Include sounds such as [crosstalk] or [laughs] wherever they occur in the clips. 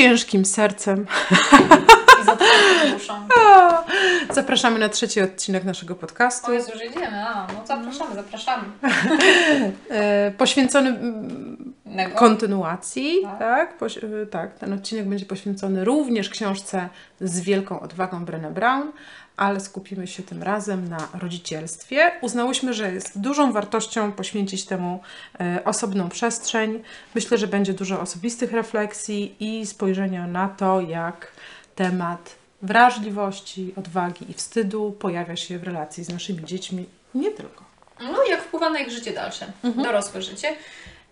ciężkim sercem. I duszą. [laughs] Zapraszamy na trzeci odcinek naszego podcastu. O Jezu, już jedziemy. A, no zapraszamy, zapraszamy. [laughs] E, poświęcony mm, Innego? kontynuacji, Tak. tak? Poś, e, tak. Ten odcinek będzie poświęcony również książce z wielką odwagą Brené Brown, ale skupimy się tym razem na rodzicielstwie. Uznałyśmy, że jest dużą wartością poświęcić temu e, osobną przestrzeń. Myślę, że będzie dużo osobistych refleksji i spojrzenia na to, jak temat wrażliwości, odwagi i wstydu pojawia się w relacji z naszymi dziećmi. Nie tylko. No jak wpływa na ich życie dalsze, Mhm. dorosłe życie.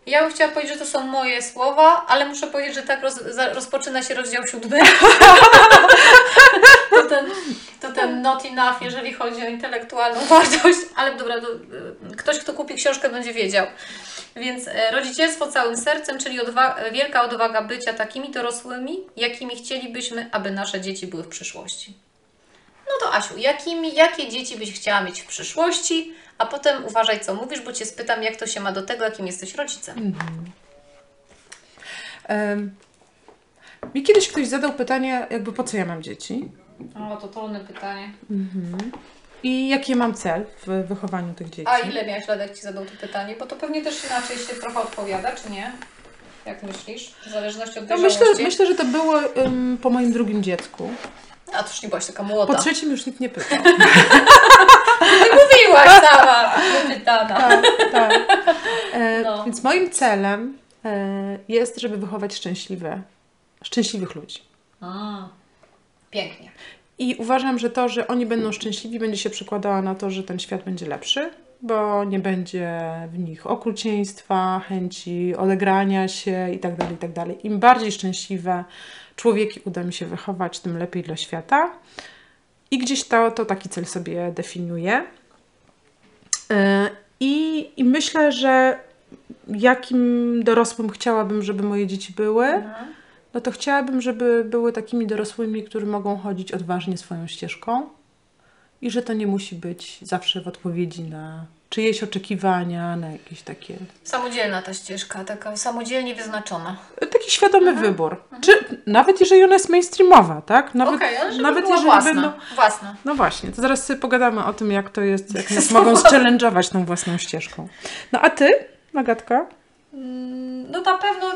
Ja bym chciała powiedzieć, że to są moje słowa, ale muszę powiedzieć, że tak roz, rozpoczyna się rozdział siódmy. [laughs] to, ten, to ten not enough, jeżeli chodzi o intelektualną [laughs] wartość, ale dobra, to, y, ktoś, kto kupi książkę, będzie wiedział. Więc e, rodzicielstwo całym sercem, czyli odwa- wielka odwaga bycia takimi dorosłymi, jakimi chcielibyśmy, aby nasze dzieci były w przyszłości. No to Asiu, jakimi, jakie dzieci byś chciała mieć w przyszłości? A potem uważaj, co mówisz, bo Cię spytam, jak to się ma do tego, jakim jesteś rodzicem. Em, Mi kiedyś ktoś zadał pytanie, jakby po co ja mam dzieci O, to trudne pytanie. i jaki mam cel w wychowaniu tych dzieci. A ile miałeś lat, jak Ci zadał to pytanie? Bo to pewnie też inaczej się trochę odpowiada, czy nie? Jak myślisz? W zależności od No myślę, myślę, że to było em, po moim drugim dziecku. A to już nie byłaś taka Po młoda. trzecim już nikt nie pytał. [laughs] Ty mówiłaś sama, wypytana. tak, tak. E, No. Więc moim celem e, jest, żeby wychować szczęśliwe, szczęśliwych ludzi. A, pięknie. I uważam, że to, że oni będą szczęśliwi, będzie się przekładało na to, że ten świat będzie lepszy, bo nie będzie w nich okrucieństwa, chęci odegrania się itd., itd. Im bardziej szczęśliwe człowieki uda mi się wychować, tym lepiej dla świata. I gdzieś to, to taki cel sobie definiuję. Yy, I, I myślę, że jakim dorosłym chciałabym, żeby moje dzieci były, Mhm. No to chciałabym, żeby były takimi dorosłymi, którzy mogą chodzić odważnie swoją ścieżką i że to nie musi być zawsze w odpowiedzi na czyjeś oczekiwania, na jakieś takie. Samodzielna ta ścieżka, taka samodzielnie wyznaczona. Taki świadomy wybór. Czy nawet jeżeli ona jest mainstreamowa, tak? Nawet, żeby nawet jeżeli własna. będą. własna. No właśnie, to zaraz sobie pogadamy o tym, jak to jest, jak nas [laughs] mogą zchallenge'ować tą własną ścieżką. No a ty, Magatka? Mm, No na pewno,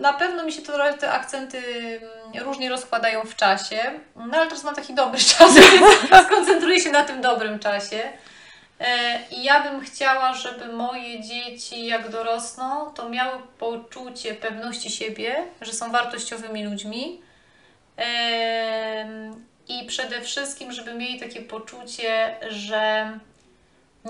na pewno mi się to, te akcenty mm, różnie rozkładają w czasie, no ale teraz mam taki dobry [laughs] czas, skoncentruję się na tym dobrym czasie. E, I ja bym chciała, żeby moje dzieci, jak dorosną, to miały poczucie pewności siebie, że są wartościowymi ludźmi. Em, I przede wszystkim, żeby mieli takie poczucie, że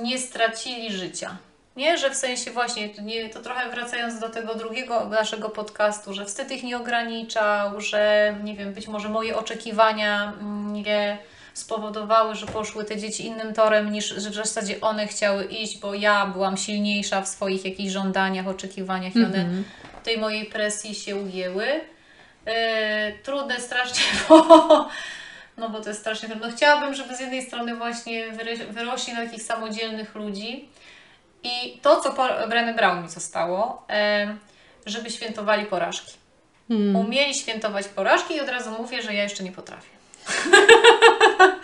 nie stracili życia. Nie, że w sensie właśnie, to, nie, to trochę wracając do tego drugiego naszego podcastu, że wstyd ich nie ograniczał, że nie wiem, być może moje oczekiwania mm, nie spowodowały, że poszły te dzieci innym torem niż że w zasadzie one chciały iść, bo ja byłam silniejsza w swoich jakichś żądaniach, oczekiwaniach i one tej mojej presji się ujęły. E, trudne strasznie, [laughs] bo, no bo to jest strasznie trudno. Chciałabym, żeby z jednej strony właśnie wyro- wyrośli na takich samodzielnych ludzi i to, co po Brené Brown mi zostało, żeby świętowali porażki. Hmm. Umieli świętować porażki i od razu mówię, że ja jeszcze nie potrafię. [laughs]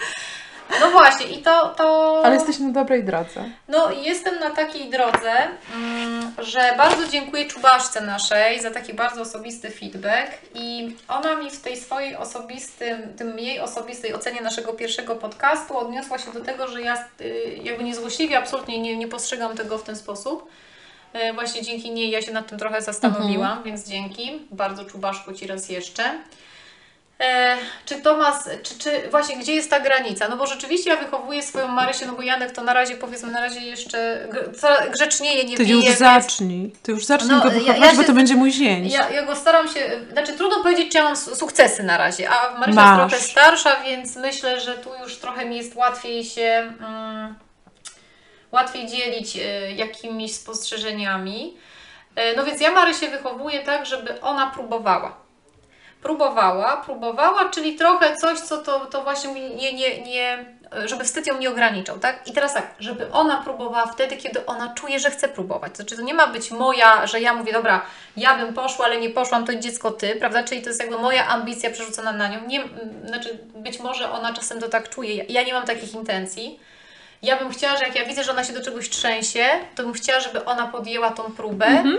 no właśnie i to... to... Ale jesteś na dobrej drodze. No, jestem na takiej drodze, mm, że bardzo dziękuję czubaszce naszej za taki bardzo osobisty feedback i ona mi w tej swojej osobistym, tym jej osobistej ocenie naszego pierwszego podcastu odniosła się do tego, że ja y, jakby niezłośliwie absolutnie nie, nie postrzegam tego w ten sposób. Y, Właśnie dzięki niej ja się nad tym trochę zastanowiłam, więc dzięki. Bardzo czubaszku Ci raz jeszcze. E, czy Tomas, czy, czy właśnie gdzie jest ta granica? No bo rzeczywiście ja wychowuję swoją Marysię, no bo Janek to na razie powiedzmy na razie jeszcze grzecznieje, nie Ty bije, już więc zacznij. Ty już zacznij No, go ja- wychowywać, ja się- bo to będzie mój zięć. ja, ja go staram się, znaczy trudno powiedzieć, czy ja mam su- sukcesy na razie, a Marysia Masz. jest trochę starsza, więc myślę, że tu już trochę mi jest łatwiej się, mm, łatwiej dzielić y, jakimiś spostrzeżeniami. Y, no więc ja Marysię wychowuję tak, żeby ona próbowała. Próbowała, próbowała, czyli trochę coś, co to, to właśnie nie, nie, nie żeby wstyd ją nie ograniczał, tak? I teraz tak, żeby ona próbowała wtedy, kiedy ona czuje, że chce próbować. Znaczy, to nie ma być moja, że ja mówię, dobra, ja bym poszła, ale nie poszłam, to dziecko ty, prawda? Czyli to jest jakby moja ambicja przerzucona na nią. Nie, znaczy, być może ona czasem to tak czuje. Ja nie mam takich intencji. Ja bym chciała, że jak ja widzę, że ona się do czegoś trzęsie, to bym chciała, żeby ona podjęła tą próbę. Mhm.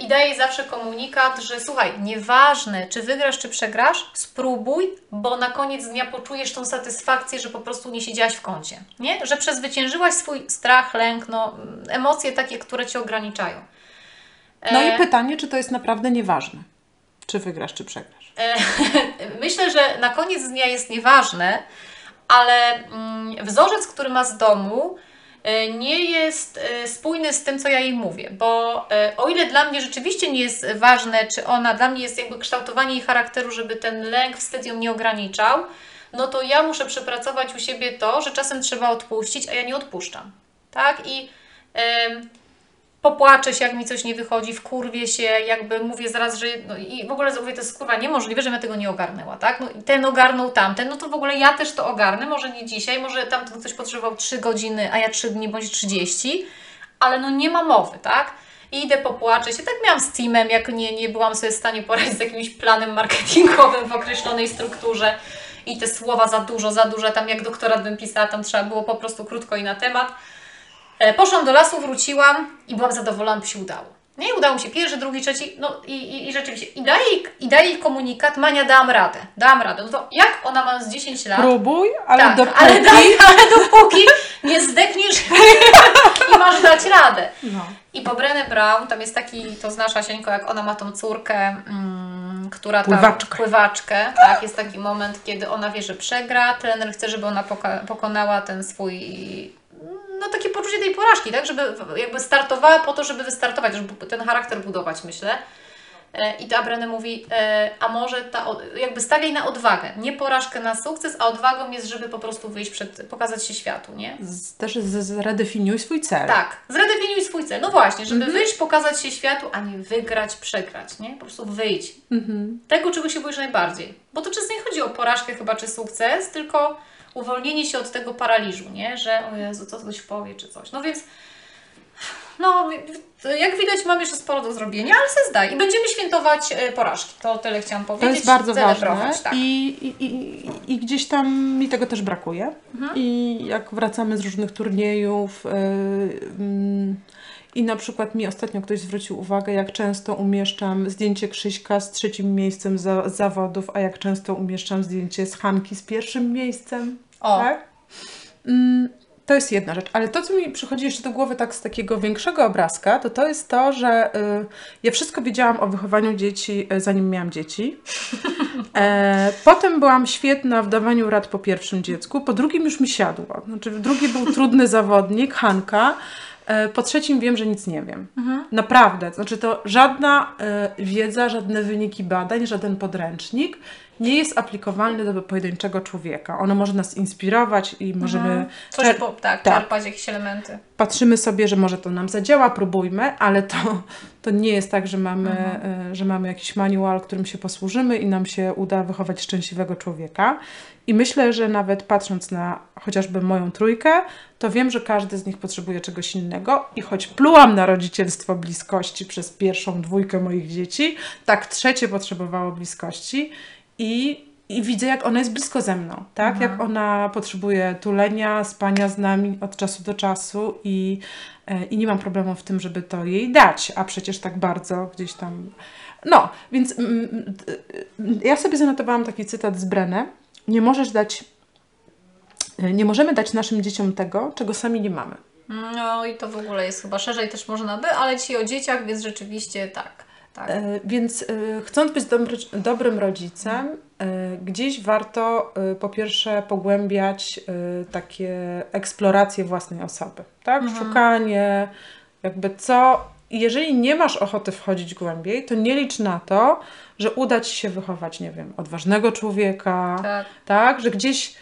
I daję jej zawsze komunikat, że słuchaj, nieważne czy wygrasz, czy przegrasz, spróbuj, bo na koniec dnia poczujesz tą satysfakcję, że po prostu nie siedziałaś w kącie. Nie? Że przezwyciężyłaś swój strach, lęk, no, emocje takie, które cię ograniczają. No E, i pytanie, czy to jest naprawdę nieważne, czy wygrasz, czy przegrasz. E, [laughs] Myślę, że na koniec dnia jest nieważne, ale mm, wzorzec, który ma z domu, e, nie jest e, spójny z tym, co ja jej mówię, bo e, o ile dla mnie rzeczywiście nie jest ważne, czy ona, dla mnie jest jakby kształtowanie jej charakteru, żeby ten lęk, wstyd ją nie ograniczał, no to ja muszę przepracować u siebie to, że czasem trzeba odpuścić, a ja nie odpuszczam. Tak? I em, popłaczę się, jak mi coś nie wychodzi, wkurwię się, jakby mówię zaraz, że no i w ogóle mówię, to jest kurwa niemożliwe, żebym ja tego nie ogarnęła, tak? No i ten ogarnął tamten, no to w ogóle ja też to ogarnę, może nie dzisiaj, może tamten ktoś potrzebował 3 godziny, a ja 3 dni bądź 30, ale no nie ma mowy, tak? I idę popłaczę się. Tak miałam z teamem, jak nie, nie byłam sobie w stanie poradzić z jakimś planem marketingowym w określonej strukturze i te słowa za dużo, za duże, tam jak doktorat bym pisała, tam trzeba było po prostu krótko i na temat. E, Poszłam do lasu, wróciłam i byłam zadowolona, bo się udało. Nie, I udało mi się pierwszy, drugi, trzeci, no i, i, i rzeczywiście. I daję, jej, I daję jej komunikat, Mania, dałam radę, dałam radę. No to jak ona ma z 10 lat? Próbuj, ale tak, dopóki... ale, daj, ale dopóki nie zdechniesz i masz dać radę. No. I po Brené Brown, tam jest taki, to znasz Asieńko, jak ona ma tą córkę, mm, która tam... Pływaczkę. Pływaczkę, tak. Jest taki moment, kiedy ona wie, że przegra, trener chce, żeby ona poka- pokonała ten swój... No takie poczucie tej porażki, tak? Żeby jakby startowała po to, żeby wystartować, żeby ten charakter budować, myślę. E, I ta Brené mówi, e, a może ta, jakby stawiaj na odwagę, nie porażkę na sukces, a odwagą jest, żeby po prostu wyjść przed, pokazać się światu, nie? Z, też z- zredefiniuj swój cel. Tak, zredefiniuj swój cel. No właśnie, żeby wyjść, pokazać się światu, a nie wygrać, przegrać, nie? Po prostu wyjść. Mhm. Tego, czego się boisz najbardziej. Bo to często nie chodzi o porażkę chyba, czy sukces, tylko uwolnienie się od tego paraliżu, nie? Że o Jezu, co ktoś powie, czy coś. No więc, no jak widać mam jeszcze sporo do zrobienia, ale se zdaj. I będziemy świętować e, porażki. To tyle chciałam powiedzieć. To jest bardzo ważne tak. I, i, i, i gdzieś tam mi tego też brakuje. Mhm. I jak wracamy z różnych turniejów yy, mm, i na przykład mi ostatnio ktoś zwrócił uwagę, jak często umieszczam zdjęcie Krzyśka z trzecim miejscem za, zawodów, a jak często umieszczam zdjęcie z Hanki z pierwszym miejscem. O. Tak? Mm, to jest jedna rzecz, ale to, co mi przychodzi jeszcze do głowy tak z takiego większego obrazka, to to jest to, że y, ja wszystko wiedziałam o wychowaniu dzieci, y, zanim miałam dzieci. E, potem byłam świetna w dawaniu rad po pierwszym dziecku, po drugim już mi siadło. Znaczy, drugi był trudny zawodnik, Hanka. E, Po trzecim wiem, że nic nie wiem. Naprawdę. Znaczy to żadna e, wiedza, żadne wyniki badań, żaden podręcznik nie jest aplikowalny do pojedynczego człowieka. Ono może nas inspirować i możemy Coś czer- po, tak, tak. czerpać jakieś elementy. patrzymy sobie, że może to nam zadziała, próbujmy, ale to, to nie jest tak, że mamy, Mhm. e, że mamy jakiś manual, którym się posłużymy i nam się uda wychować szczęśliwego człowieka. I myślę, że nawet patrząc na chociażby moją trójkę, to wiem, że każdy z nich potrzebuje czegoś innego i choć plułam na rodzicielstwo bliskości przez pierwszą dwójkę moich dzieci, tak trzecie potrzebowało bliskości i i widzę, jak ona jest blisko ze mną, tak? Jak ona potrzebuje tulenia, spania z nami od czasu do czasu i, e, i nie mam problemu w tym, żeby to jej dać, a przecież tak bardzo gdzieś tam. No, więc mm, mm, ja sobie zanotowałam taki cytat z Brenę. Nie możesz dać, e, nie możemy dać naszym dzieciom tego, czego sami nie mamy. No i to w ogóle jest chyba szerzej też można by, ale dzisiaj o dzieciach, więc rzeczywiście tak. Tak. E, Więc e, chcąc być dobry, dobrym rodzicem, e, gdzieś warto po pierwsze pogłębiać takie eksploracje własnej osoby, tak? Szukanie, jakby co. Jeżeli nie masz ochoty wchodzić głębiej, to nie licz na to, że uda ci się wychować, nie wiem, odważnego człowieka, Tak. tak? Że gdzieś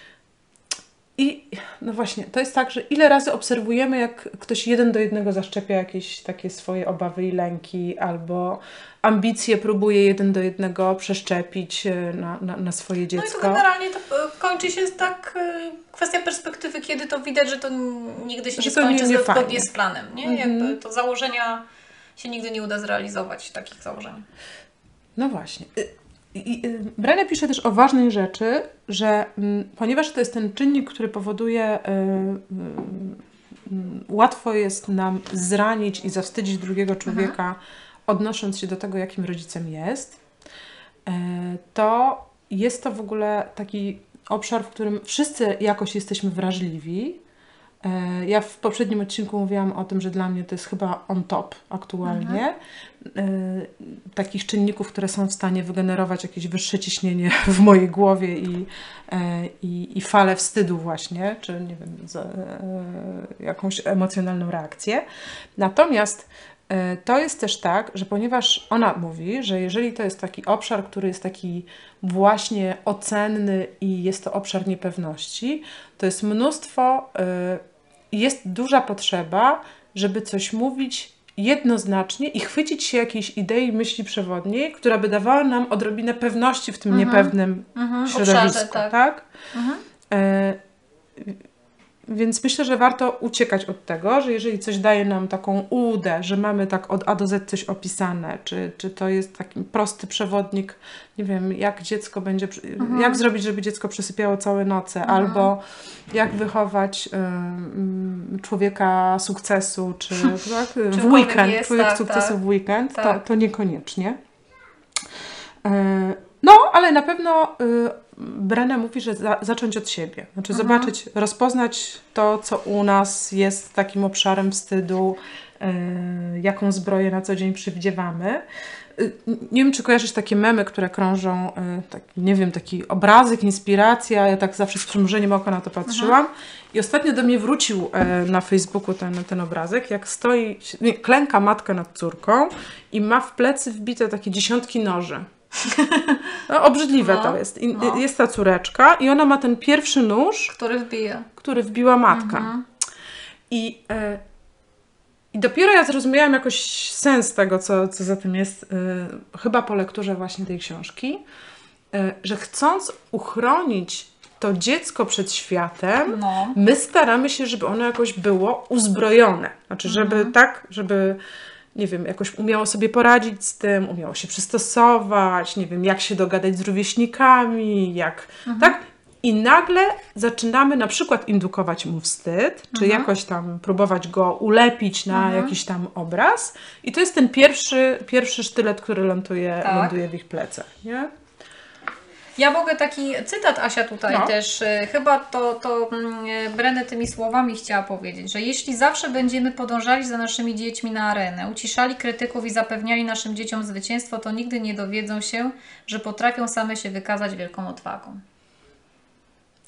I no właśnie, to jest tak, że ile razy obserwujemy, jak ktoś jeden do jednego zaszczepia jakieś takie swoje obawy i lęki, albo ambicje próbuje jeden do jednego przeszczepić e, na, na, na swoje No i to dziecko. generalnie to e, kończy się tak e, kwestia perspektywy, kiedy to widać, że to nigdy się Że nie to nie- skończy nie zgodnie z planem. Nie? Mhm. Jakby to założenia się nigdy nie uda zrealizować, takich założeń. No właśnie. I, y, Brené pisze też o ważnej rzeczy, że mm, ponieważ to jest ten czynnik, który powoduje, y, y, y, łatwo jest nam zranić i zawstydzić drugiego człowieka, odnosząc się do tego, jakim rodzicem jest, y, to jest to w ogóle taki obszar, w którym wszyscy jakoś jesteśmy wrażliwi. E, Ja w poprzednim odcinku mówiłam o tym, że dla mnie to jest chyba on top aktualnie. Takich czynników, które są w stanie wygenerować jakieś wyższe ciśnienie [laughs] w mojej głowie i, e, i, i falę wstydu właśnie, czy nie wiem, e, jakąś emocjonalną reakcję. Natomiast e, to jest też tak, że ponieważ ona mówi, że jeżeli to jest taki obszar, który jest taki właśnie ocenny i jest to obszar niepewności, to jest mnóstwo, y, jest duża potrzeba, żeby coś mówić jednoznacznie i chwycić się jakiejś idei, myśli przewodniej, która by dawała nam odrobinę pewności w tym niepewnym Mhm, środowisku. obszarze, tak. tak? Mhm. E, Więc myślę, że warto uciekać od tego, że jeżeli coś daje nam taką ułudę, że mamy tak od A do Z coś opisane, czy, czy to jest taki prosty przewodnik, nie wiem, jak dziecko będzie, przy- jak zrobić, żeby dziecko przesypiało całe noce, albo jak wychować człowieka sukcesu, czy [laughs] tak, w weekend, jest, człowiek tak, sukcesu tak. w weekend, to, Tak. to niekoniecznie. E, No, ale na pewno Brena mówi, że za, zacząć od siebie. Znaczy zobaczyć, rozpoznać to, co u nas jest takim obszarem wstydu, y, jaką zbroję na co dzień przywdziewamy. Y, Nie wiem, czy kojarzysz takie memy, które krążą, y, tak, nie wiem, taki obrazek, inspiracja. Ja tak zawsze z przymrużeniem oka na to patrzyłam. I ostatnio do mnie wrócił e, na Facebooku ten, ten obrazek, jak stoi, nie, klęka matka nad córką i ma w plecy wbite takie dziesiątki noży. No, obrzydliwe No, to jest. I, no. Jest ta córeczka i ona ma ten pierwszy nóż, Który wbija. który wbiła matka. Mhm. I, e, I dopiero ja zrozumiałam jakoś sens tego, co, co za tym jest, e, chyba po lekturze właśnie tej książki, e, że chcąc uchronić to dziecko przed światem, No. my staramy się, żeby ono jakoś było uzbrojone. Znaczy, żeby Mhm. tak, żeby nie wiem, jakoś umiało sobie poradzić z tym, umiało się przystosować, nie wiem, jak się dogadać z rówieśnikami, jak, Mhm. tak? I nagle zaczynamy na przykład indukować mu wstyd, czy Mhm. jakoś tam próbować go ulepić na jakiś tam obraz. I to jest ten pierwszy, pierwszy sztylet, który ląduje, Tak. ląduje w ich plecach, nie? Ja mogę taki cytat Asia tutaj No. też, e, chyba to, to mm, e, Brenę tymi słowami chciała powiedzieć, że jeśli zawsze będziemy podążali za naszymi dziećmi na arenę, uciszali krytyków i zapewniali naszym dzieciom zwycięstwo, to nigdy nie dowiedzą się, że potrafią same się wykazać wielką odwagą.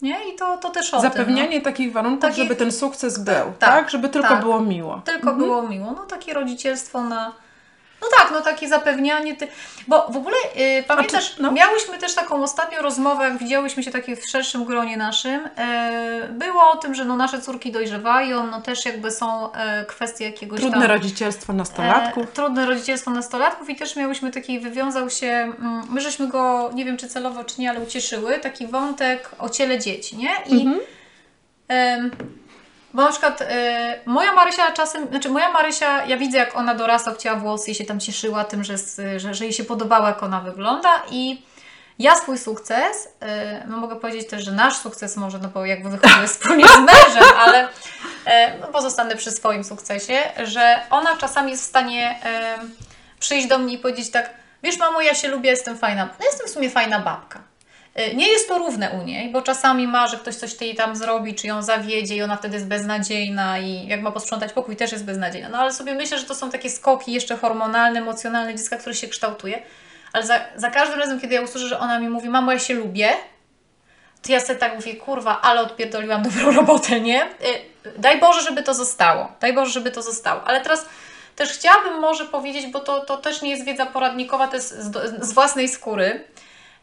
Nie? I to, to też o. Zapewnianie takich warunków, żeby ten sukces był, tak? tak, Żeby tylko tak. było miło. No. Tylko było miło. No takie rodzicielstwo na... No tak, no takie zapewnianie. Ty... Bo w ogóle y, pamiętasz, no. miałyśmy też taką ostatnią rozmowę, jak widziałyśmy się takie w szerszym gronie naszym. E, było o tym, że no nasze córki dojrzewają, no też jakby są e, kwestie jakiegoś Trudne tam... rodzicielstwo nastolatków. E, trudne rodzicielstwo nastolatków i też miałyśmy taki, wywiązał się, mm, my żeśmy go, nie wiem czy celowo, czy nie, ale ucieszyły, taki wątek o ciele dzieci, nie? I Mhm. em, bo na przykład e, moja Marysia czasem, znaczy moja Marysia, ja widzę jak ona dorasta, obcięła włosy i się tam cieszyła tym, że, że, że jej się podobało jak ona wygląda i ja swój sukces, e, no mogę powiedzieć też, że nasz sukces może, no bo jakby wychodzimy wspólnie z [laughs] mężem, ale no pozostanę przy swoim sukcesie, że ona czasami jest w stanie e, przyjść do mnie i powiedzieć tak, wiesz mamo, ja się lubię, jestem fajna, no jestem w sumie fajna babka. E, Nie jest to równe u niej, bo czasami ma, że ktoś coś jej tam zrobi, czy ją zawiedzie i ona wtedy jest beznadziejna i jak ma posprzątać pokój też jest beznadziejna. No ale sobie myślę, że to są takie skoki jeszcze hormonalne, emocjonalne dziecka, które się kształtuje. Ale za, za każdym razem, kiedy ja usłyszę, że ona mi mówi, mamo, ja się lubię, to ja sobie tak mówię, kurwa, ale odpierdoliłam dobrą [laughs] robotę, nie? Y, Daj Boże, żeby to zostało. Daj Boże, żeby to zostało. Ale teraz też chciałabym może powiedzieć, bo to, to też nie jest wiedza poradnikowa, to jest z, z własnej skóry,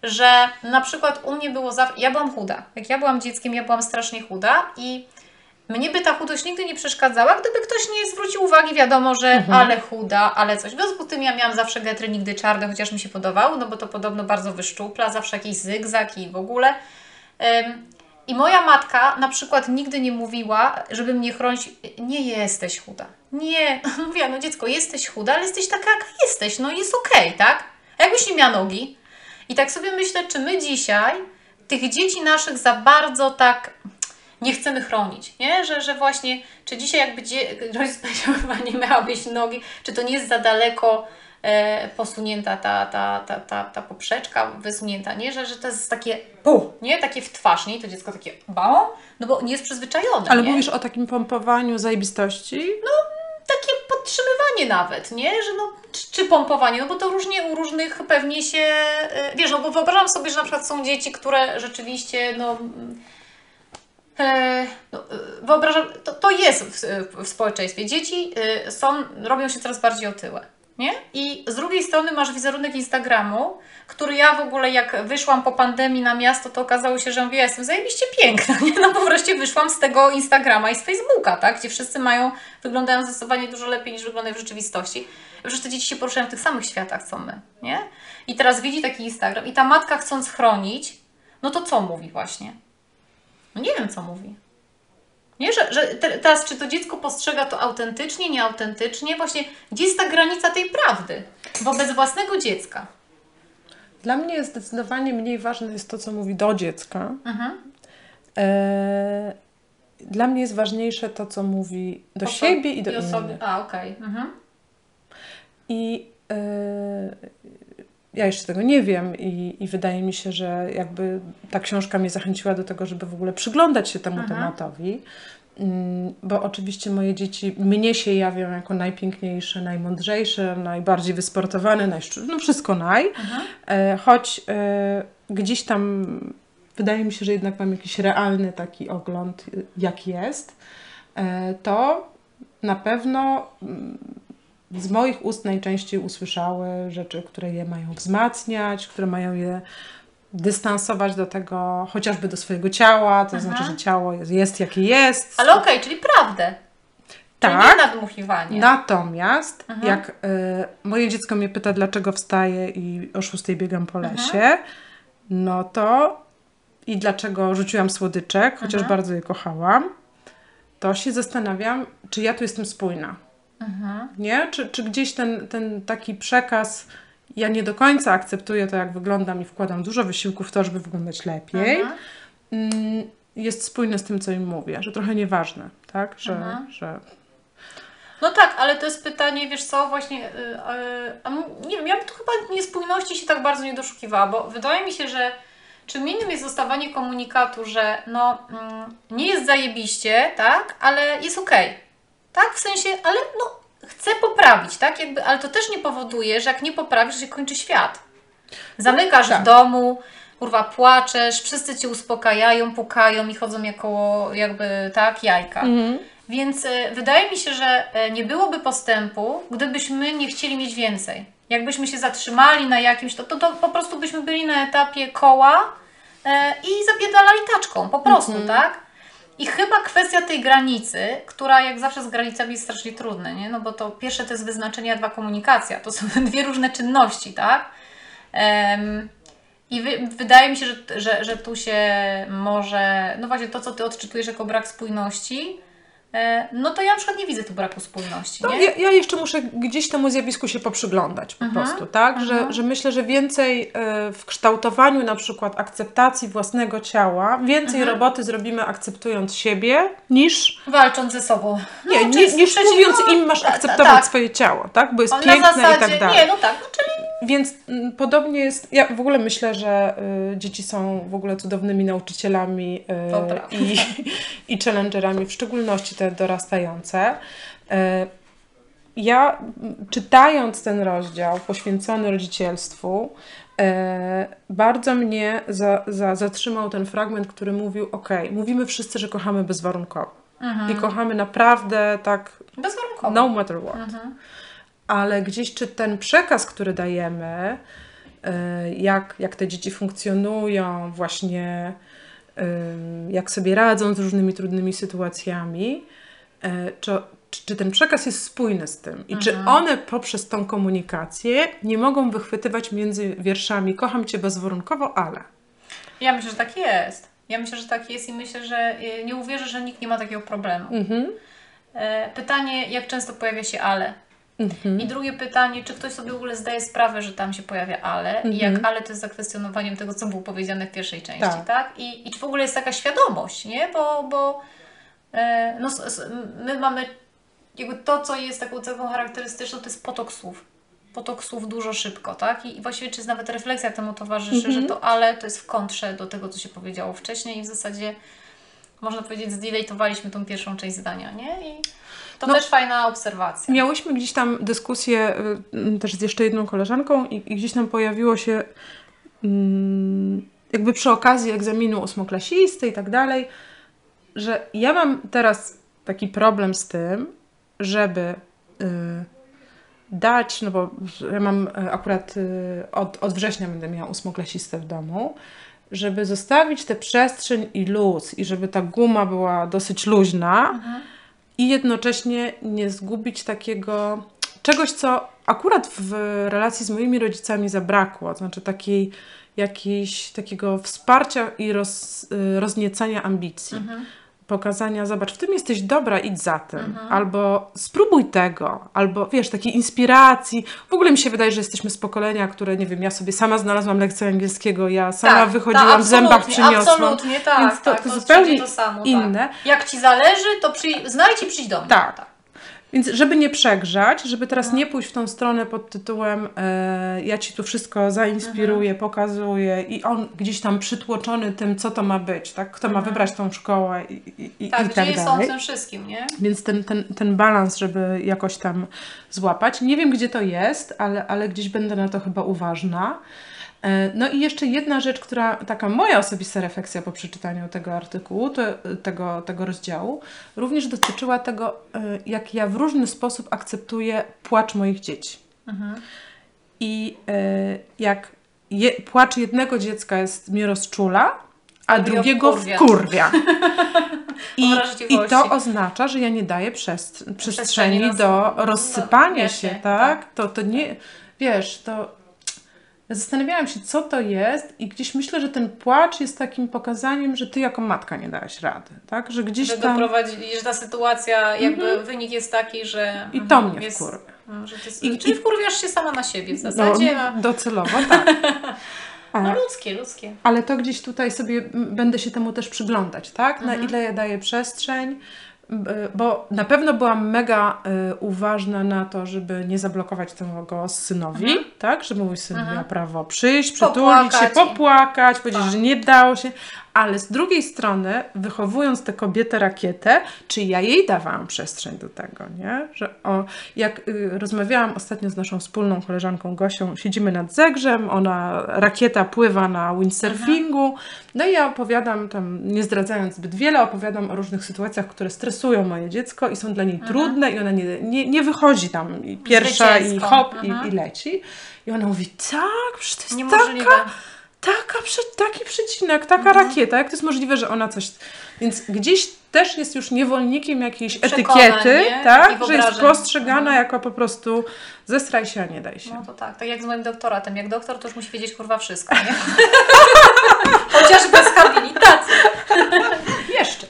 że na przykład u mnie było zawsze, ja byłam chuda. Jak ja byłam dzieckiem, ja byłam strasznie chuda i mnie by ta chudość nigdy nie przeszkadzała, gdyby ktoś nie zwrócił uwagi, wiadomo, że Mhm. ale chuda, ale coś. W związku z tym ja miałam zawsze getry nigdy czarne, chociaż mi się podobały, no bo to podobno bardzo wyszczupla, zawsze jakiś zygzak i w ogóle. Ym, I moja matka na przykład nigdy nie mówiła, żeby mnie chronić, nie jesteś chuda. Nie, [laughs] mówiła, no dziecko, jesteś chuda, ale jesteś taka, jaka jesteś, no jest okej, tak? A jakbyś nie miała nogi? I tak sobie myślę, czy my dzisiaj tych dzieci naszych za bardzo tak nie chcemy chronić, nie? Że, że właśnie, czy dzisiaj jakby dzie... rodzic powiedział, [laughs] chyba nie miałabyś nogi, czy to nie jest za daleko e, posunięta ta, ta, ta, ta, ta poprzeczka wysunięta, nie? Że, że to jest takie pu, nie? Takie w twarz, nie? I to dziecko takie bał, no bo nie jest przyzwyczajone, Ale nie? mówisz o takim pompowaniu zajebistości? takie podtrzymywanie nawet, nie? Że no, czy, czy pompowanie, no bo to różnie u różnych pewnie się, e, wiesz, no bo wyobrażam sobie, że na przykład są dzieci, które rzeczywiście, no, e, no e, wyobrażam, to, to jest w, w społeczeństwie. Dzieci są, robią się coraz bardziej otyłe, nie? I z drugiej strony masz wizerunek Instagramu, który ja w ogóle jak wyszłam po pandemii na miasto, to okazało się, że mówię, ja jestem zajebiście piękna, [laughs] nie? No bo wreszcie wyszłam z tego Instagrama i z Facebooka, tak? Gdzie wszyscy mają, wyglądają zdecydowanie dużo lepiej niż wyglądają w rzeczywistości. Przecież te dzieci się poruszają w tych samych światach, co my, nie? I teraz widzi taki Instagram i ta matka chcąc chronić, no to co mówi właśnie? No nie wiem, co mówi. Nie, że, że te, teraz czy to dziecko postrzega to autentycznie, nieautentycznie? Właśnie, gdzie jest ta granica tej prawdy wobec własnego dziecka? Dla mnie zdecydowanie mniej ważne jest to, co mówi do dziecka. Mhm. E, Dla mnie jest ważniejsze to, co mówi do Oso- siebie i do i osoby. innych. A, okej. Mhm. I e, ja jeszcze tego nie wiem i, i wydaje mi się, że jakby ta książka mnie zachęciła do tego, żeby w ogóle przyglądać się temu Mhm. tematowi. Mm, Bo oczywiście moje dzieci mnie się jawią jako najpiękniejsze, najmądrzejsze, najbardziej wysportowane, najszczu- no wszystko naj. Mhm. E, Choć e, gdzieś tam wydaje mi się, że jednak mam jakiś realny taki ogląd, y, jak jest, e, to na pewno mm, z moich ust najczęściej usłyszały rzeczy, które je mają wzmacniać, które mają je dystansować do tego, chociażby do swojego ciała, to Aha. znaczy, że ciało jest, jest jakie jest. Ale okej, czyli prawdę. Czyli Tak. nie nadmuchiwanie. Natomiast Mhm. jak y, moje dziecko mnie pyta, dlaczego wstaję i o 6 biegam po Mhm. lesie, no to i dlaczego rzuciłam słodyczek, chociaż Mhm. bardzo je kochałam, to się zastanawiam, czy ja tu jestem spójna. Mhm. Nie? Czy, czy gdzieś ten, ten taki przekaz, ja nie do końca akceptuję to, jak wyglądam i wkładam dużo wysiłku w to, żeby wyglądać lepiej, Mhm. mm, jest spójny z tym, co im mówię, że trochę nieważne, tak? Że, Mhm. że No tak, ale to jest pytanie, wiesz co, właśnie, yy, yy, nie wiem, ja bym tu chyba niespójności się tak bardzo nie doszukiwała, bo wydaje mi się, że czym innym jest dostawanie komunikatu, że no mm, nie jest zajebiście, tak, ale jest okej, tak, w sensie, ale no chcę poprawić, tak, jakby, ale to też nie powoduje, że jak nie poprawisz, że się kończy świat. Zamykasz tak. w domu, kurwa, płaczesz, wszyscy cię uspokajają, pukają i chodzą jako jakby, tak, jajka. Mhm. Więc e, wydaje mi się, że e, nie byłoby postępu, gdybyśmy nie chcieli mieć więcej. Jakbyśmy się zatrzymali na jakimś, to, to, to po prostu byśmy byli na etapie koła e, i zapierdalali taczką, po prostu, tak? I chyba kwestia tej granicy, która jak zawsze z granicami jest strasznie trudna, nie? No bo to pierwsze to jest wyznaczenie, a dwa komunikacja. To są [laughs] dwie różne czynności, tak? Em, I wy, wydaje mi się, że, że, że tu się może, no właśnie to, co Ty odczytujesz jako brak spójności, no to ja na przykład nie widzę tu braku spójności, No, nie? ja, ja jeszcze muszę gdzieś temu zjawisku się poprzyglądać po Mhm, prostu, tak? mhm. Że, że myślę, że więcej e, w kształtowaniu na przykład akceptacji własnego ciała, więcej Mhm. roboty zrobimy akceptując siebie, niż, Walcząc ze sobą. nie, No, ni, czy niż przeciw- mówiąc no, im masz ta- ta- akceptować tak. swoje ciało, tak? Bo jest On piękne zasadzie, i tak dalej. nie, no tak, no czyli Więc mm, podobnie jest, ja w ogóle myślę, że y, dzieci są w ogóle cudownymi nauczycielami y, i, i challengerami, w szczególności te dorastające. Y, ja mm, czytając ten rozdział poświęcony rodzicielstwu, y, bardzo mnie za, za, zatrzymał ten fragment, który mówił, ok, mówimy wszyscy, że kochamy bezwarunkowo. I kochamy naprawdę tak bezwarunkowo. no matter what Mhm. Ale gdzieś czy ten przekaz, który dajemy, y, jak, jak te dzieci funkcjonują, właśnie jak sobie radzą z różnymi trudnymi sytuacjami, y, czy, czy, ten przekaz jest spójny z tym i czy one poprzez tą komunikację nie mogą wychwytywać między wierszami kocham cię bezwarunkowo, ale. Ja myślę, że tak jest. Ja myślę, że tak jest i myślę, że y, nie uwierzę, że nikt nie ma takiego problemu. Mhm. E, Pytanie, jak często pojawia się ale? Mhm. I drugie pytanie, czy ktoś sobie w ogóle zdaje sprawę, że tam się pojawia ale i jak ale to jest zakwestionowaniem tego, co było powiedziane w pierwszej części, tak? Tak. I, I czy w ogóle jest taka świadomość, nie? Bo, bo e, no, my mamy jakby to, co jest taką cechą charakterystyczną, to jest potok słów. Potok słów dużo szybko, tak? I, i właściwie czy jest nawet refleksja temu towarzyszy, że to ale to jest w kontrze do tego, co się powiedziało wcześniej i w zasadzie można powiedzieć, zdeletowaliśmy tą pierwszą część zdania, nie? I to No. też fajna obserwacja. Miałyśmy gdzieś tam dyskusję y, też z jeszcze jedną koleżanką i, i gdzieś tam pojawiło się mm, jakby przy okazji egzaminu ósmoklasisty i tak dalej, że ja mam teraz taki problem z tym, żeby y, dać, no bo ja mam y, akurat y, od, od września będę miała ósmoklasistę w domu, żeby zostawić tę przestrzeń i luz i żeby ta guma była dosyć luźna, i jednocześnie nie zgubić takiego czegoś, co akurat w relacji z moimi rodzicami zabrakło, to znaczy takiej, jakiejś, takiego wsparcia i roz, y, rozniecania ambicji. Pokazania, zobacz, w tym jesteś dobra, idź za tym. Albo spróbuj tego, albo wiesz, takiej inspiracji. W ogóle mi się wydaje, że jesteśmy z pokolenia, które, nie wiem, ja sobie sama znalazłam lekcję angielskiego, ja sama Tak, wychodziłam, tak, w zębach przyniosłam. Absolutnie, tak. Więc to, tak, to jest zupełnie to samo, inne. Tak. Jak ci zależy, to przyj- znajdź i przyjdź do mnie. Tak. Więc żeby nie przegrzać, żeby teraz No. nie pójść w tą stronę pod tytułem e, ja ci tu wszystko zainspiruję, Mhm. pokazuję i on gdzieś tam przytłoczony tym, co to ma być, tak? Kto ma wybrać tą szkołę i, i, Tak, i gdzie tak jest dalej. tym wszystkim, nie? Więc ten, ten, ten balans, żeby jakoś tam złapać. Nie wiem, gdzie to jest, ale, ale gdzieś będę na to chyba uważna. E, No i jeszcze jedna rzecz, która taka moja osobista refleksja po przeczytaniu tego artykułu, to, tego, tego rozdziału, również dotyczyła tego, e, jak ja w różny sposób akceptuję płacz moich dzieci. I e, jak je, płacz jednego dziecka jest mnie rozczula, a Drugiego drugiego wkurwia. wkurwia. [laughs] I, I to oznacza, że ja nie daję przest- przestrzeni na- do no, rozsypania się, się, tak? To, to nie, wiesz, to zastanawiałam się, co to jest i gdzieś myślę, że ten płacz jest takim pokazaniem, że ty jako matka nie dałaś rady, tak? Że gdzieś Że tam... że ta sytuacja, jakby wynik jest taki, że... I to mhm, mnie jest, wkurwia. no, że ty, I- czyli i- wkurwiasz się sama na siebie w No, zasadzie. No, docelowo, [laughs] tak. no ludzkie, ludzkie. ale to gdzieś tutaj sobie będę się temu też przyglądać, tak? Na Mhm. ile ja daję przestrzeń, bo na pewno byłam mega y, uważna na to, żeby nie zablokować tego synowi, Mhm. tak? Żeby mój syn Mhm. miał prawo przyjść, przytulić się, Popłakać i- popłakać, powiedzieć, Tak. że nie dało się, ale z drugiej strony, wychowując tę kobietę rakietę, czy ja jej dawałam przestrzeń do tego, nie? Że o, jak y, rozmawiałam ostatnio z naszą wspólną koleżanką Gosią, siedzimy nad zegrzem, ona, rakieta pływa na windsurfingu, no i ja opowiadam tam, nie zdradzając zbyt wiele, opowiadam o różnych sytuacjach, które stresują moje dziecko i są dla niej trudne i ona nie, nie, nie wychodzi tam i pierwsza i Zwycięsko. hop Mhm. i, i leci. I ona mówi, tak, przecież to jest Niemożliwe. taka taka, taki przecinek, taka Mhm. rakieta, jak to jest możliwe, że ona coś... Więc gdzieś też jest już niewolnikiem jakiejś Przekonań, etykiety, nie? tak? Że jest postrzegana Mhm. jako po prostu zestraj się, a nie daj się. No to tak, tak jak z moim doktoratem. Jak doktor, to już musi wiedzieć kurwa wszystko, nie? [laughs] Chociaż bez habilitacji. [laughs] Jeszcze.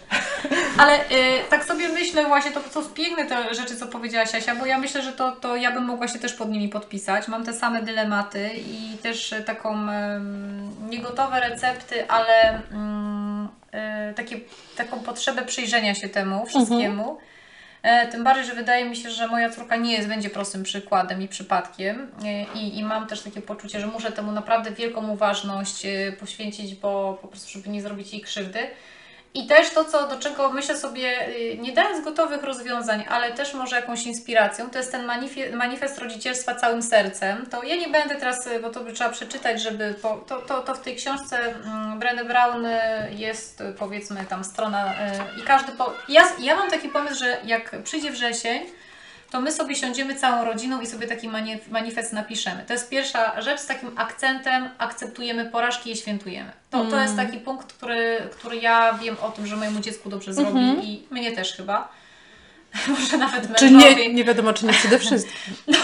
Ale y, tak sobie myślę właśnie, to są piękne te rzeczy, co powiedziałaś Asia, bo ja myślę, że to, to ja bym mogła się też pod nimi podpisać. Mam te same dylematy i też e, taką em, niegotowe recepty, ale mm, e, takie, taką potrzebę przyjrzenia się temu wszystkiemu. E, Tym bardziej, że wydaje mi się, że moja córka nie jest, będzie prostym przykładem i przypadkiem. E, I, I mam też takie poczucie, że muszę temu naprawdę wielką uważność e, poświęcić, bo po prostu, żeby nie zrobić jej krzywdy. I też to, co, do czego myślę sobie, y, nie dając gotowych rozwiązań, ale też może jakąś inspiracją, to jest ten manifest, rodzicielstwa całym sercem. To ja nie będę teraz, y, bo to by trzeba przeczytać, żeby. Po, to, to, to w tej książce mm, Brené Brown y, jest powiedzmy tam strona i każdy. Po, ja, ja mam taki pomysł, że jak przyjdzie wrzesień, to my sobie siądziemy całą rodziną i sobie taki mani- manifest napiszemy. To jest pierwsza rzecz z takim akcentem, akceptujemy porażki i świętujemy. To, to jest taki punkt, który, który ja wiem o tym, że mojemu dziecku dobrze zrobi i mnie też chyba. [laughs] Może nawet Czy mężowi. nie, nie wiadomo, czy nie przede wszystkim. [laughs]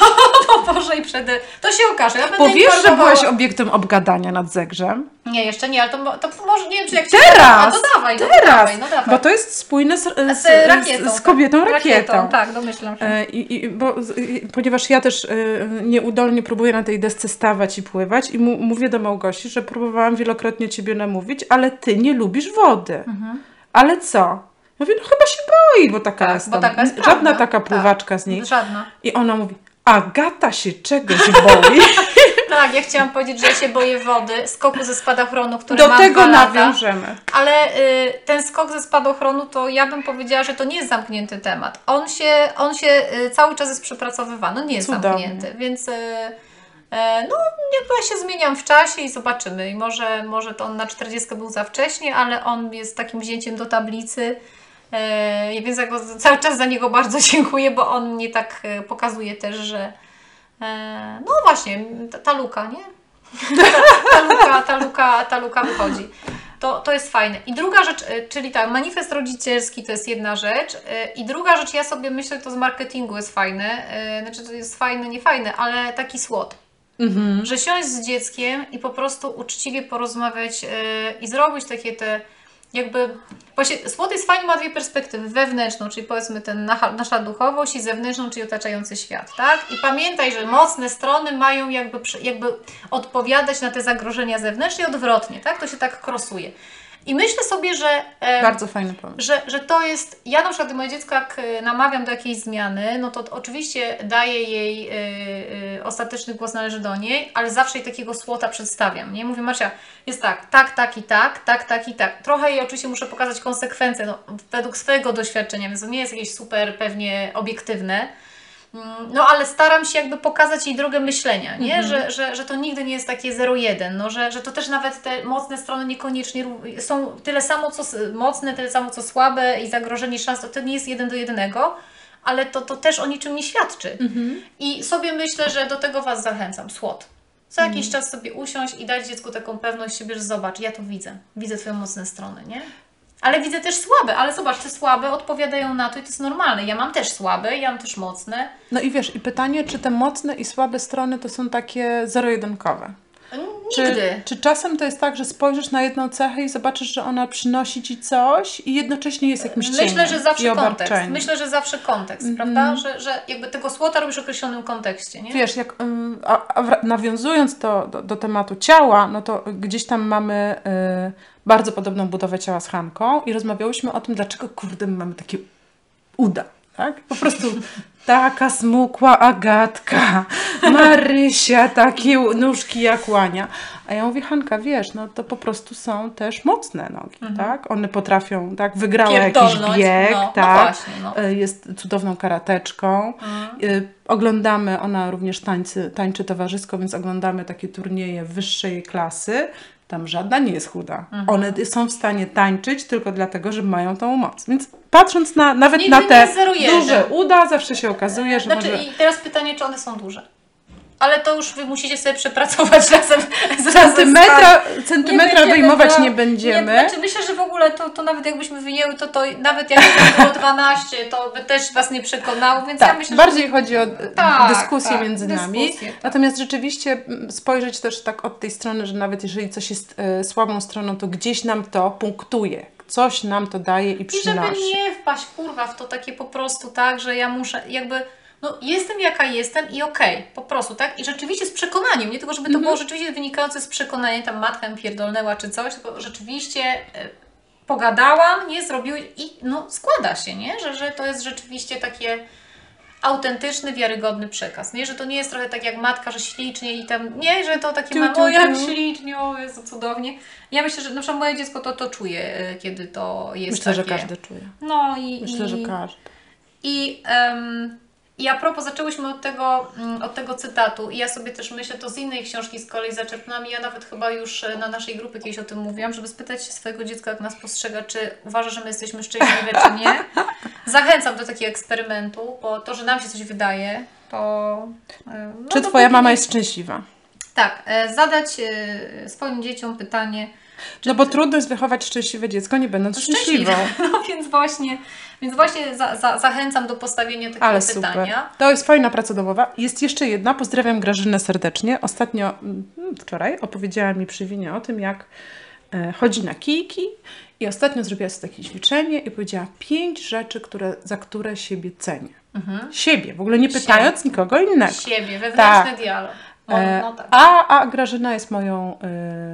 O Boże i przede... To się okaże. Ja będę Bo wiesz, że byłaś obiektem obgadania nad zegrzem? Nie, jeszcze nie, ale to, to może nie wiem, czy jak Teraz! A, to dawaj, no, Teraz! dawaj, no dawaj. Bo to jest spójne z, z, z rakietą. z, z kobietą tak. rakietą. Tak, domyślam się. E, I, i, bo, i, ponieważ ja też e, nieudolnie próbuję na tej desce stawać i pływać i mu, mówię do Małgosi, że próbowałam wielokrotnie Ciebie namówić, ale Ty nie lubisz wody. Mhm. Ale co? Ja mówię, no chyba się boi, bo taka Tak, jest bo tam, taka jest żadna prawda. taka Tak. pływaczka z niej. Żadna. I ona mówi, Agata się czegoś boi. [laughs] Tak, ja chciałam powiedzieć, że ja się boję wody, skoku ze spadochronu, który Do mam tego dwa lata. nawiążemy. Ale y, ten skok ze spadochronu, to ja bym powiedziała, że to nie jest zamknięty temat. On się, on się y, cały czas jest przepracowywany, nie jest Cudownie. zamknięty, więc y, y, no jakby ja się zmieniam w czasie i zobaczymy. I może, może to on na 40 był za wcześnie, ale on jest takim wzięciem do tablicy. Y, więc ja go cały czas za niego bardzo [laughs] dziękuję, bo on mnie tak y, pokazuje też, że y, no właśnie, ta, ta luka, nie? [laughs] ta, luka, ta, luka, ta luka wychodzi. To, to jest fajne. I druga rzecz, czyli tak, manifest rodzicielski to jest jedna rzecz. I druga rzecz, ja sobie myślę, to z marketingu jest fajne. Znaczy, to jest fajne, nie fajne, ale taki słod. Mhm. Że siąść z dzieckiem i po prostu uczciwie porozmawiać i zrobić takie te jakby właśnie słod jest fajnie, ma dwie perspektywy, wewnętrzną, czyli powiedzmy ten nasza, duchowość i zewnętrzną, czyli otaczający świat, tak? I pamiętaj, że mocne strony mają jakby, jakby odpowiadać na te zagrożenia zewnętrzne i odwrotnie, tak? To się tak krosuje. I myślę sobie, że Bardzo fajny pomysł. że, że to jest. Ja na przykład moje dziecko, jak y, namawiam do jakiejś zmiany, no to oczywiście daję jej y, y, ostateczny głos należy do niej, ale zawsze jej takiego słota przedstawiam. Nie mówię, Marcia, jest tak, tak, tak i tak, tak, tak i tak. Trochę jej oczywiście muszę pokazać konsekwencje, no, według swojego doświadczenia, więc to nie jest jakieś super pewnie obiektywne. Mm, No, ale staram się jakby pokazać jej drogę myślenia, nie? Że, że, że to nigdy nie jest takie zero-jeden, no, że, że to też nawet te mocne strony niekoniecznie są tyle samo co mocne, tyle samo co słabe i zagrożenie szans, to, to nie jest jeden do jednego, ale to, to też o niczym nie świadczy. I sobie myślę, że do tego Was zachęcam, słod. Co jakiś czas sobie usiąść i dać dziecku taką pewność siebie, że zobacz, ja to widzę, widzę Twoje mocne strony, nie? Ale widzę też słabe, ale zobacz, te słabe odpowiadają na to i to jest normalne. Ja mam też słabe, ja mam też mocne. No i wiesz, i pytanie, czy te mocne i słabe strony to są takie zero-jedynkowe? Nigdy. Czy, czy czasem to jest tak, że spojrzysz na jedną cechę i zobaczysz, że ona przynosi ci coś i jednocześnie jest jakimś cieniem Myślę, że zawsze kontekst. Myślę, że zawsze kontekst, prawda? Że, że jakby tego słota robisz w określonym kontekście, nie? Wiesz, jak, a, a nawiązując do, do, do tematu ciała, no to gdzieś tam mamy y, bardzo podobną budowę ciała z Hanką i rozmawiałyśmy o tym, dlaczego kurde my mamy takie uda, tak? Po prostu taka smukła Agatka, Marysia, takie nóżki jak łania. A ja mówię, Hanka, wiesz, no to po prostu są też mocne nogi, tak? One potrafią, tak? Wygrała jakiś Mhm. Bieg, no, no tak? właśnie, no. Y, Jest cudowną karateczką. Y, Oglądamy, ona również tańczy, tańczy towarzysko, więc oglądamy takie turnieje wyższej klasy. Tam żadna nie jest chuda. Mhm. One są w stanie tańczyć tylko dlatego, że mają tą moc. Więc patrząc na, nawet Nigdy na te duże uda, zawsze się okazuje, że Znaczy, może i teraz pytanie, czy one są duże? Ale to już Wy musicie sobie przepracować [laughs] razem z centymetra, z centymetra będziemy wyjmować to- nie będziemy. Nie, znaczy myślę, że w ogóle to, to nawet jakbyśmy wyjęły, to, to nawet jak było 12, [laughs] to by też Was nie przekonało, więc ja Tak, myślę, bardziej chodzi o Tak, dyskusję tak, między nami. tak. Natomiast rzeczywiście spojrzeć też tak od tej strony, że nawet jeżeli coś jest e, słabą stroną, to gdzieś nam to punktuje. Coś nam to daje i I żeby przynosi. nie wpaść kurwa w to takie po prostu tak, że ja muszę jakby no jestem jaka jestem i okej, po prostu, tak? I rzeczywiście z przekonaniem, nie tylko żeby to było rzeczywiście wynikające z przekonania, tam matka mi pierdolnęła czy coś, tylko rzeczywiście e, pogadałam, nie, zrobiły i no składa się, nie? Że, że to jest rzeczywiście takie autentyczny, wiarygodny przekaz, nie? Że to nie jest trochę tak jak matka, że ślicznie i tam, nie, że to takie Tu, mam, tu, o jak ślicznie, o Jezu, cudownie. Ja myślę, że na przykład moje dziecko to, to czuje, e, kiedy to jest Myślę, że takie. każdy czuje. No i, Myślę, i, że każdy. i, em, I a propos, zaczęłyśmy od tego, mm, od tego cytatu i ja sobie też myślę, to z innej książki z kolei zaczerpnęłam i ja nawet chyba już e, na naszej grupie kiedyś o tym mówiłam, żeby spytać się swojego dziecka, jak nas postrzega, czy uważa, że my jesteśmy szczęśliwe, czy nie. zachęcam do takiego eksperymentu, bo to, że nam się coś wydaje, to... e, No Czy to twoja mama jest szczęśliwa? Tak, e, zadać swoim dzieciom pytanie, No bo trudno jest wychować szczęśliwe dziecko, nie będąc szczęśliwą. [laughs] No więc właśnie, więc właśnie za, za, zachęcam do postawienia takiego Ale super. pytania. To jest fajna praca domowa. Jest jeszcze jedna. Pozdrawiam Grażynę serdecznie. Ostatnio, mm, wczoraj, opowiedziała mi przy winie o tym, jak e, chodzi na kijki i ostatnio zrobiła sobie takie ćwiczenie i powiedziała pięć rzeczy, które, za które siebie cenię. Siebie, w ogóle nie pytając nikogo innego. Siebie, wewnętrzny Tak. dialog. No, E, no tak. a, a Grażyna jest moją,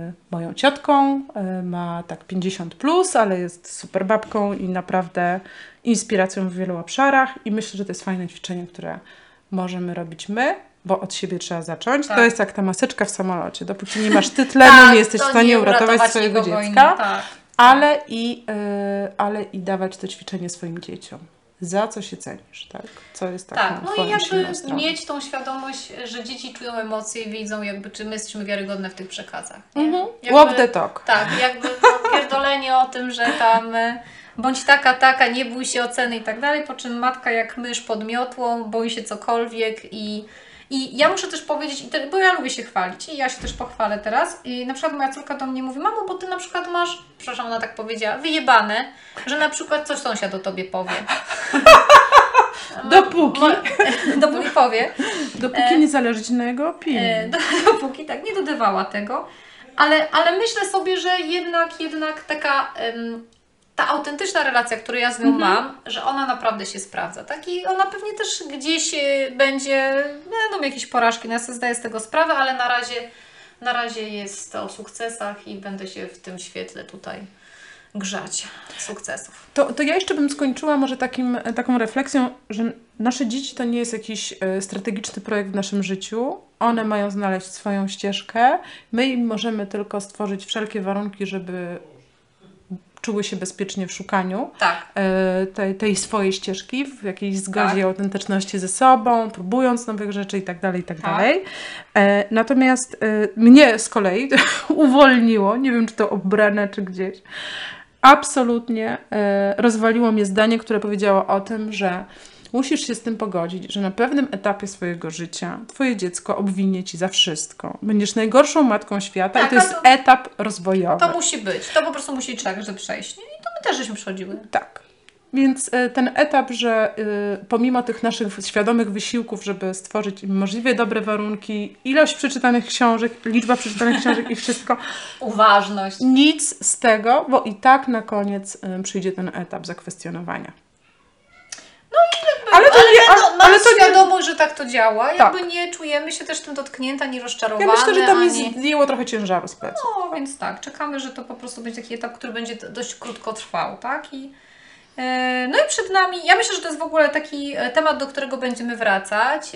y, moją ciotką, y, ma tak 50 plus, ale jest super babką i naprawdę inspiracją w wielu obszarach i myślę, że to jest fajne ćwiczenie, które możemy robić my, bo od siebie trzeba zacząć. Tak. To jest jak ta maseczka w samolocie. Dopóki nie masz ty tlenu, Tak, nie jesteś w stanie nie uratować swojego dziecka, Tak. ale, i, y, ale i dawać to ćwiczenie swoim dzieciom. Za co się cenisz, tak? Co jest taką Tak, no i jakby mieć tą świadomość, że dzieci czują emocje i widzą jakby, czy my jesteśmy wiarygodne w tych przekazach. Mhm. Jakby- Walk the talk. Tak, jakby no, pierdolenie o tym, że tam e, bądź taka, taka, nie bój się oceny i tak dalej, po czym matka jak mysz pod miotłą, boi się cokolwiek i i ja muszę też powiedzieć, bo ja lubię się chwalić i ja się też pochwalę teraz. I na przykład moja córka do mnie mówi, mamo, bo ty na przykład masz, przepraszam, ona tak powiedziała, wyjebane, że na przykład coś sąsiad o tobie powie. [laughs] Dopóki, Mo- [laughs] dopóki powie. dopóki nie zależy ci na jego opinii. E, do- [laughs] dopóki tak nie dodawała tego. Ale, ale myślę sobie, że jednak, jednak taka ta autentyczna relacja, którą ja z nią mam, że ona naprawdę się sprawdza. Tak? I ona pewnie też gdzieś e, będzie, będą jakieś porażki, no ja sobie zdaję z tego sprawę, ale na razie, na razie jest o sukcesach i będę się w tym świetle tutaj grzać sukcesów. To, to ja jeszcze bym skończyła może takim, taką refleksją, że nasze dzieci to nie jest jakiś e, strategiczny projekt w naszym życiu. One mają znaleźć swoją ścieżkę. My im możemy tylko stworzyć wszelkie warunki, żeby czuły się bezpiecznie w szukaniu Tak. e, tej, tej swojej ścieżki, w jakiejś zgodzie Tak. i autentyczności ze sobą, próbując nowych rzeczy i tak dalej, i tak Tak. dalej. E, Natomiast e, mnie z kolei [laughs] uwolniło, nie wiem czy to obrane, czy gdzieś, absolutnie rozwaliło mnie zdanie, które powiedziało o tym, że musisz się z tym pogodzić, że na pewnym etapie swojego życia twoje dziecko obwinie ci za wszystko. Będziesz najgorszą matką świata Tak, i to jest to- etap rozwojowy. To musi być. To po prostu musi czekać, żeby przejść. I to my też żeśmy przechodziły. Tak. Więc e, ten etap, że y, pomimo tych naszych świadomych wysiłków, żeby stworzyć im możliwie dobre warunki, ilość przeczytanych książek, liczba przeczytanych książek i wszystko, [laughs] Uważność. nic z tego, bo i tak na koniec y, przyjdzie ten etap zakwestionowania. Ale to nie, no, ale, ale to nie, świadomość, że tak to działa. Tak. Jakby nie czujemy się też tym dotknięte, ani rozczarowane. ja myślę, że to mi ani... zdjęło trochę ciężaru z pleców. No, więc tak, czekamy, że to po prostu będzie taki etap, który będzie dość krótko trwał, tak? I, e, no i przed nami, ja myślę, że to jest w ogóle taki e, temat, do którego będziemy wracać.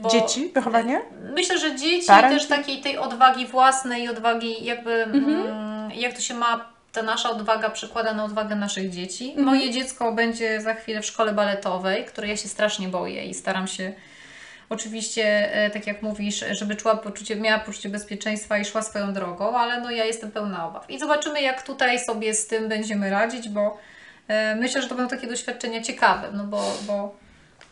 Bo Dzieci, wychowanie? Myślę, że dzieci Parenting? też takiej tej odwagi własnej, odwagi jakby, Mhm. mm, jak to się ma, ta nasza odwaga przekłada na odwagę naszych dzieci. Mhm. Moje dziecko będzie za chwilę w szkole baletowej, której ja się strasznie boję i staram się oczywiście, e, tak jak mówisz, żeby czuła poczucie, miała poczucie bezpieczeństwa i szła swoją drogą, ale no ja jestem pełna obaw. I zobaczymy, jak tutaj sobie z tym będziemy radzić, bo e, myślę, że to będą takie doświadczenia ciekawe, no bo, bo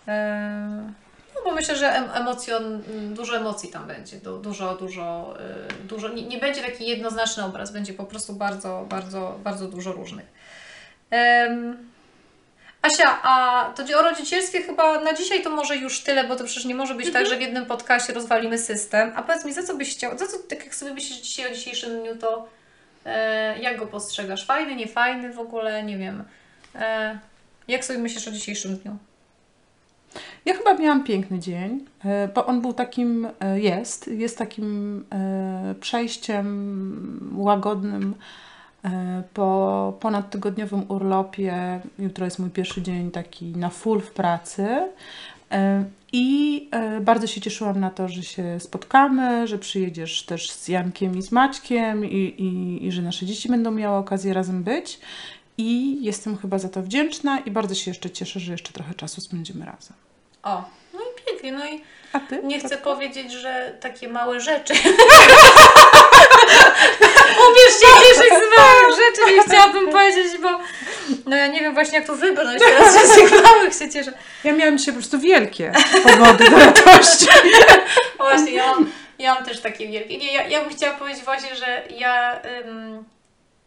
e, no bo myślę, że em, emocjon, dużo emocji tam będzie, du, dużo, dużo, y, dużo nie, nie będzie taki jednoznaczny obraz, będzie po prostu bardzo, bardzo, bardzo dużo różnych. Em, Asia, a to o rodzicielstwie chyba na dzisiaj to może już tyle, bo to przecież nie może być tak, że w jednym podcastie rozwalimy system. A powiedz mi, za co byś chciał, za co, tak jak sobie myślisz dzisiaj o dzisiejszym dniu, to e, jak go postrzegasz? Fajny, niefajny w ogóle, nie wiem. E, jak sobie myślisz o dzisiejszym dniu? Ja chyba miałam piękny dzień, e, bo on był takim, e, jest, jest takim e, przejściem łagodnym po ponadtygodniowym urlopie. Jutro jest mój pierwszy dzień taki na full w pracy. I bardzo się cieszyłam na to, że się spotkamy, że przyjedziesz też z Jankiem i z Maćkiem i, i, i że nasze dzieci będą miały okazję razem być. I jestem chyba za to wdzięczna i bardzo się jeszcze cieszę, że jeszcze trochę czasu spędzimy razem. O, no i pięknie, no i A ty? nie chcę powiedzieć, że takie małe rzeczy. [laughs] Ubierz się cieszyć z małych rzeczy, nie chciałabym powiedzieć, bo No ja nie wiem właśnie jak to wybrnąć teraz z tych małych się cieszę. Ja miałam dzisiaj po prostu wielkie powody do radości. [laughs] Właśnie, ja mam, ja mam też takie wielkie. Nie, ja, ja bym chciała powiedzieć właśnie, że ja ym,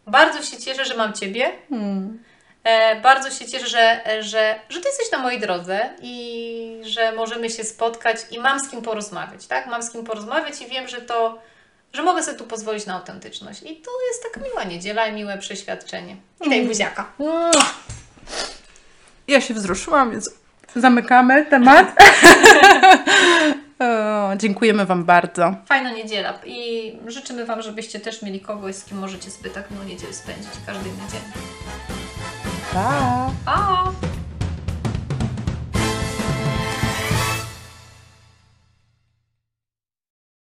bardzo się cieszę, że mam Ciebie. Hmm. E, bardzo się cieszę, że, że, że Ty jesteś na mojej drodze i że możemy się spotkać i mam z kim porozmawiać, tak? Mam z kim porozmawiać i wiem, że to, że mogę sobie tu pozwolić na autentyczność. I to jest taka miła niedziela i miłe przeświadczenie. I daj buziaka. Ja się wzruszyłam, więc zamykamy temat. [laughs] o, dziękujemy Wam bardzo. Fajna niedziela i życzymy Wam, żebyście też mieli kogoś, z kim możecie sobie tak miło niedzielę spędzić każdej niedzieli. Bye. Bye.